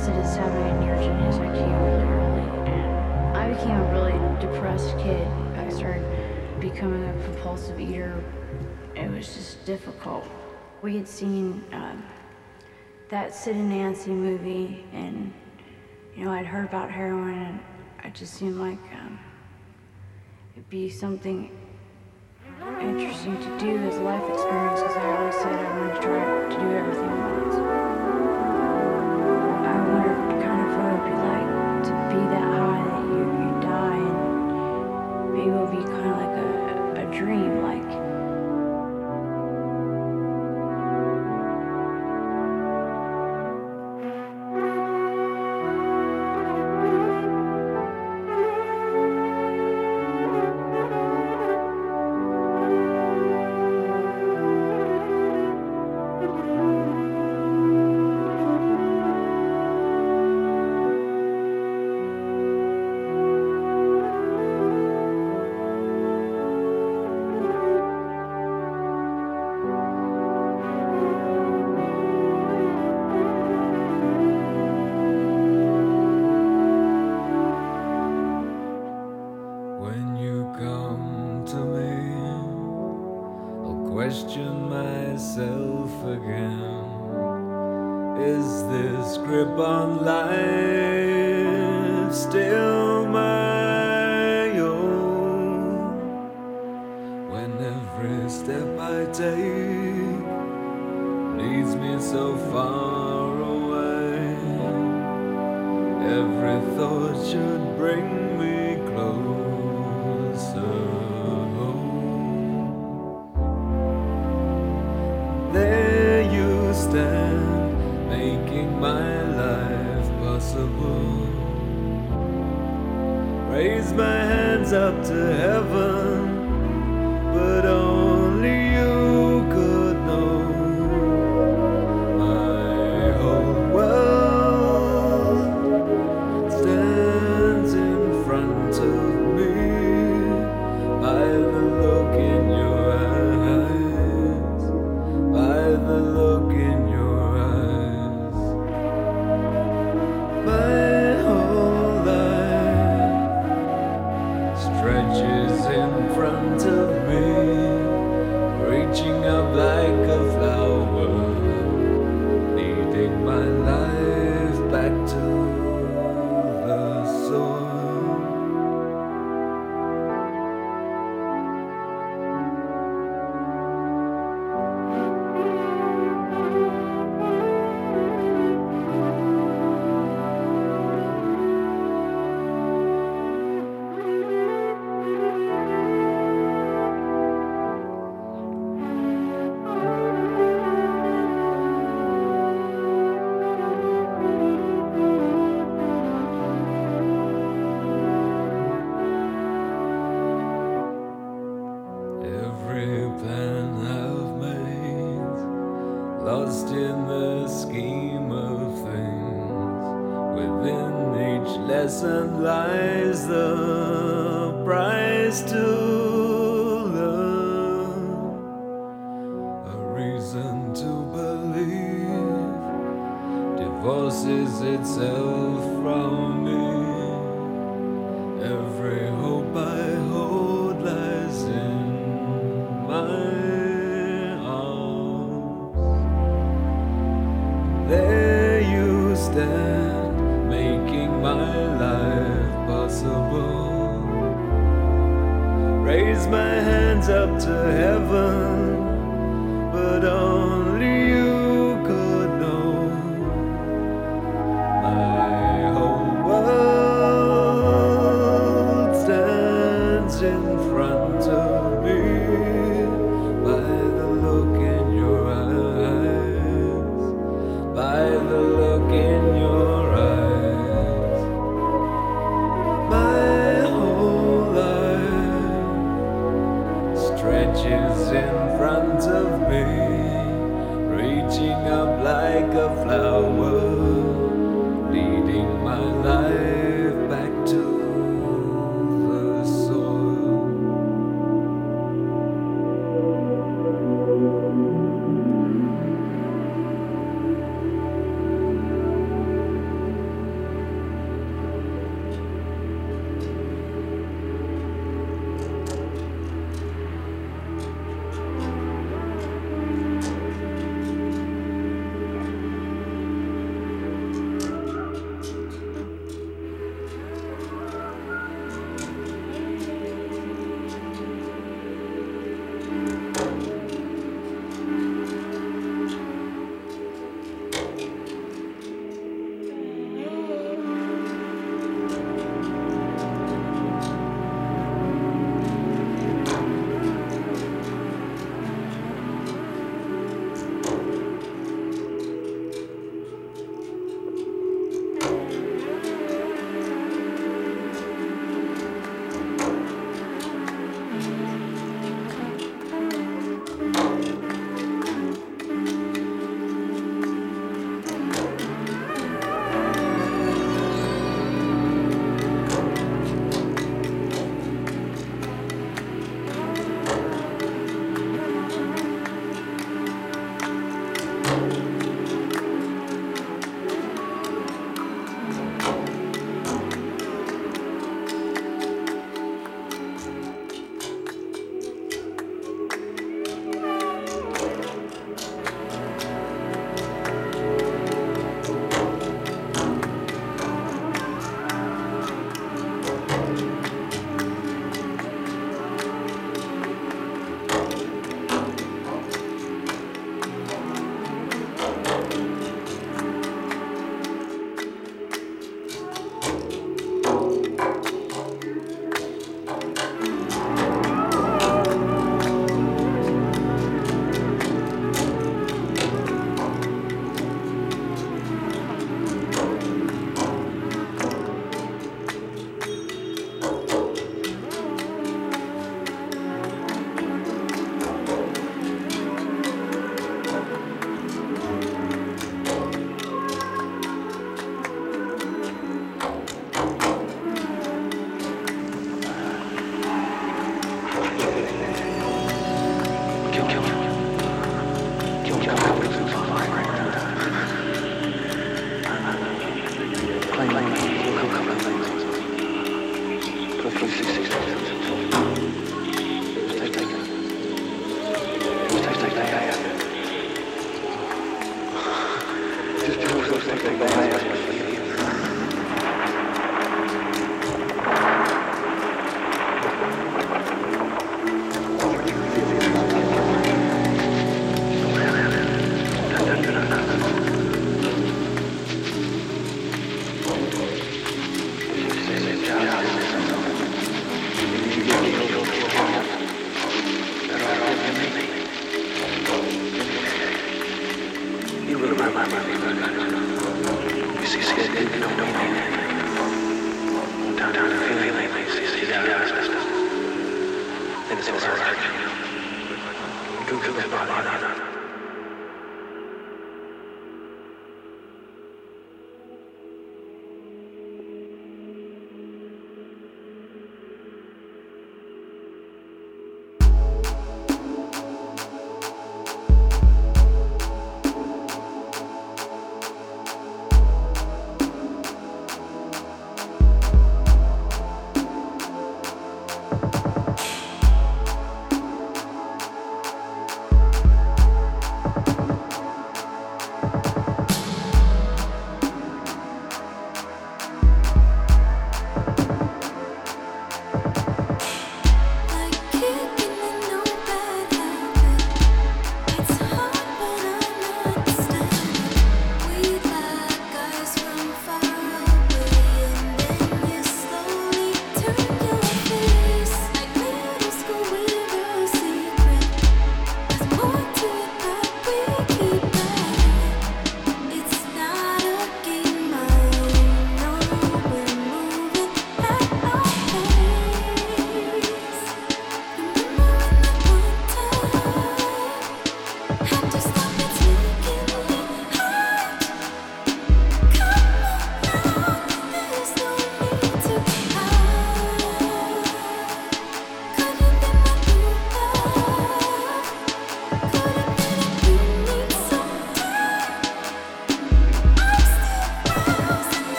arrested at 7 and your genius IQ really early. And I became a really depressed kid. I started becoming a compulsive eater. It was just difficult. We had seen um, that Sid and Nancy movie, and you know, I'd heard about heroin, and it just seemed like um, it'd be something interesting to do as a life experience because I always said I wanted to try to do everything once.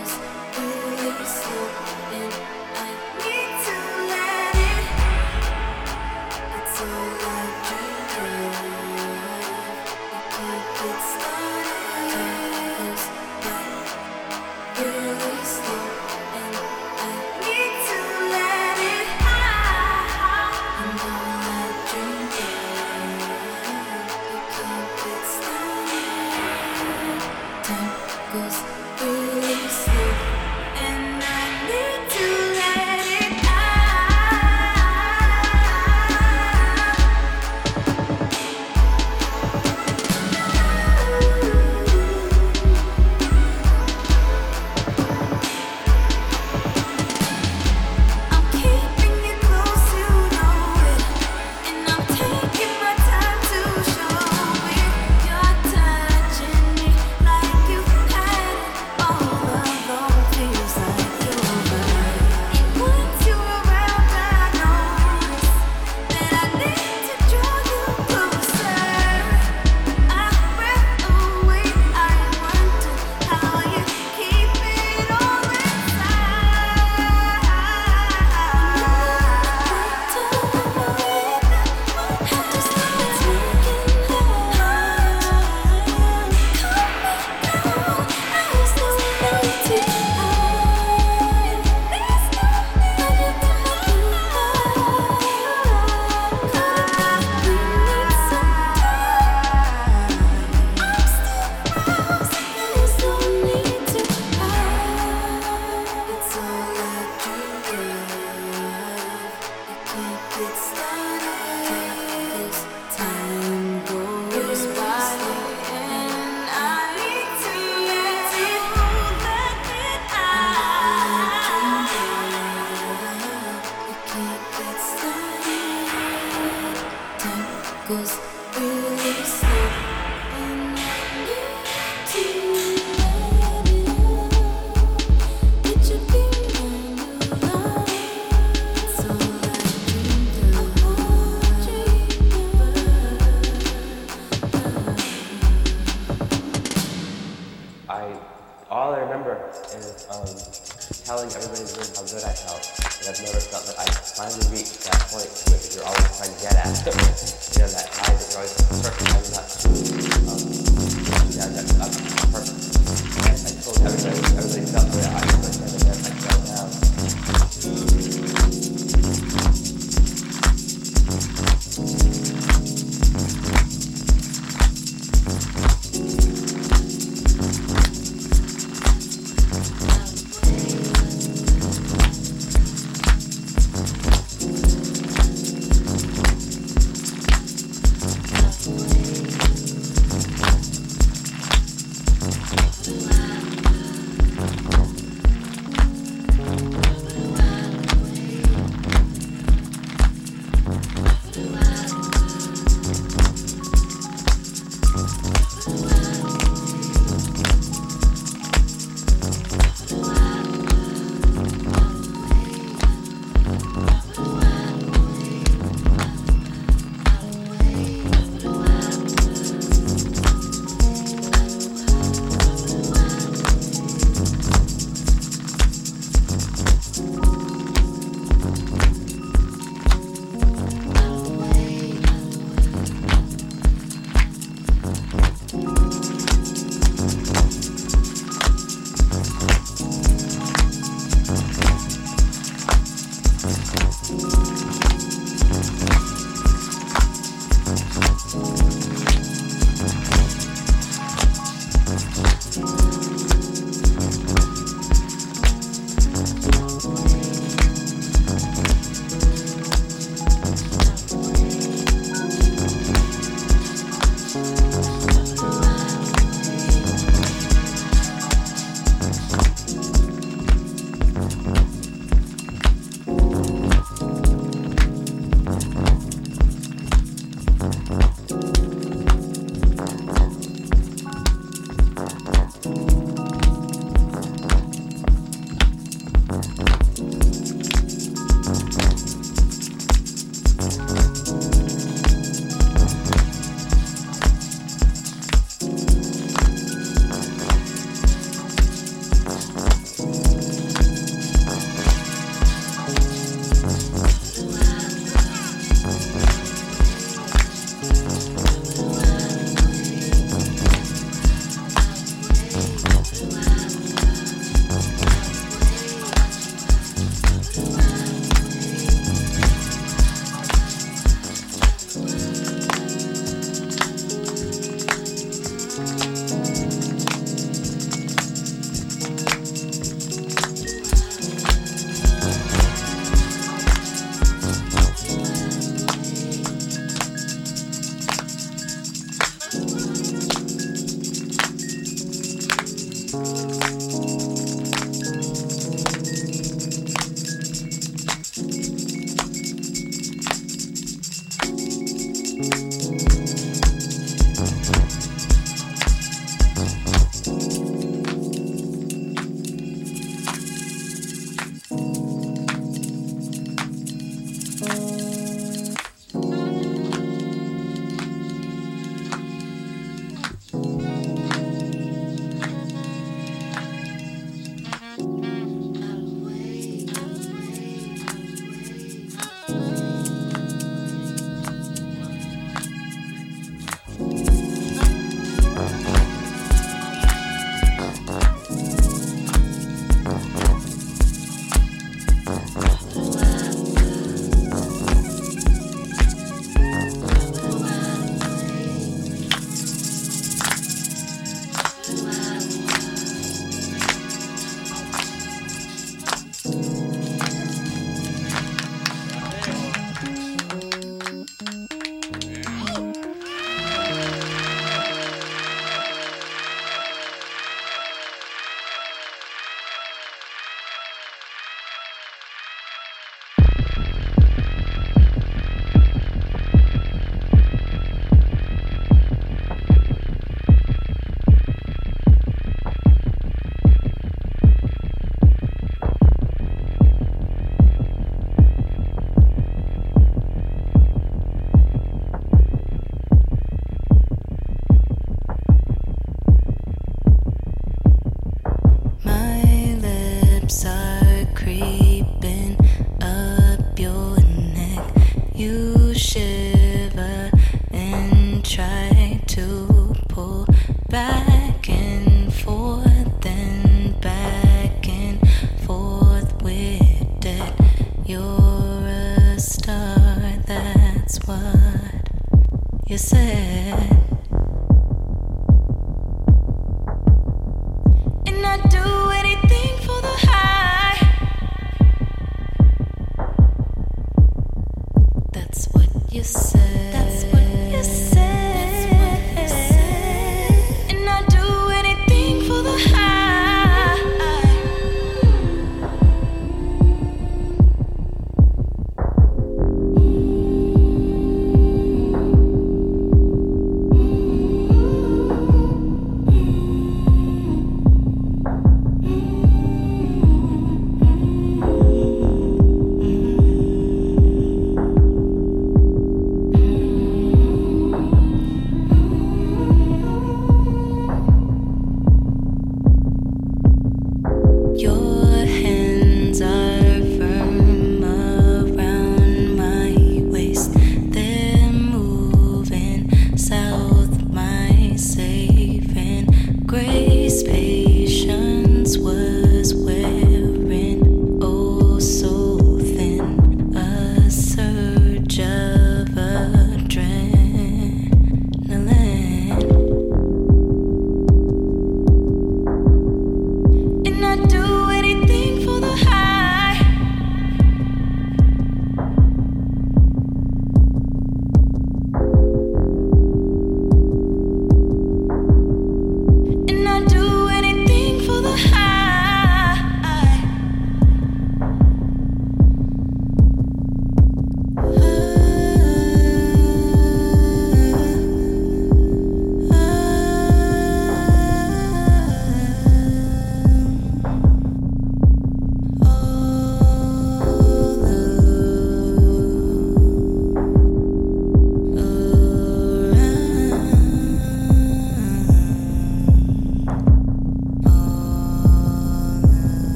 eyes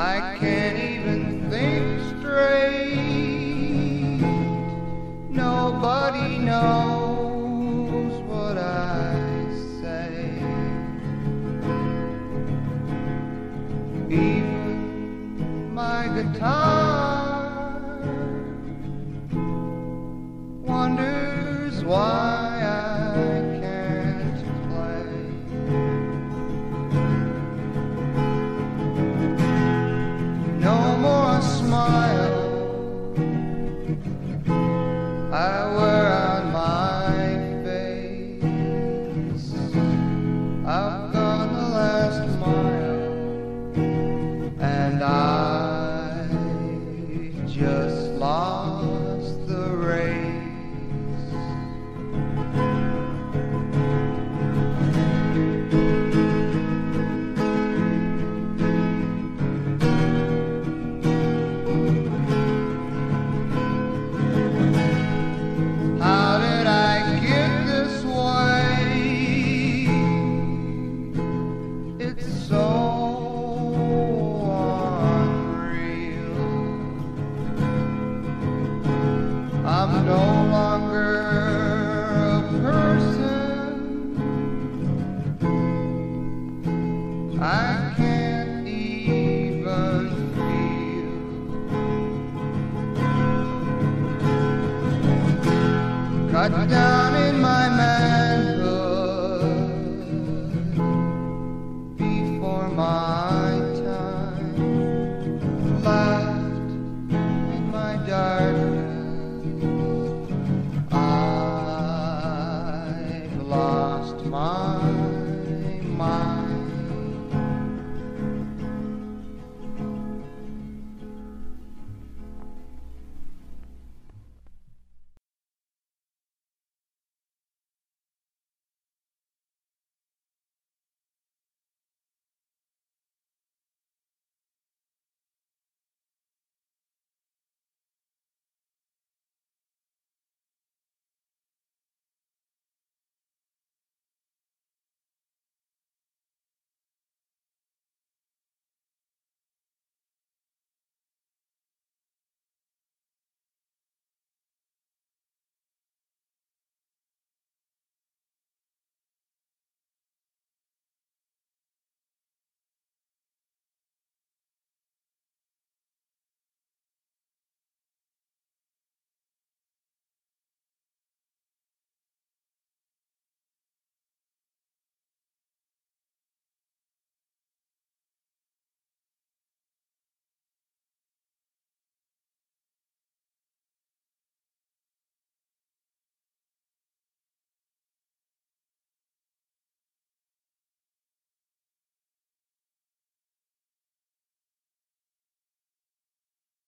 I can't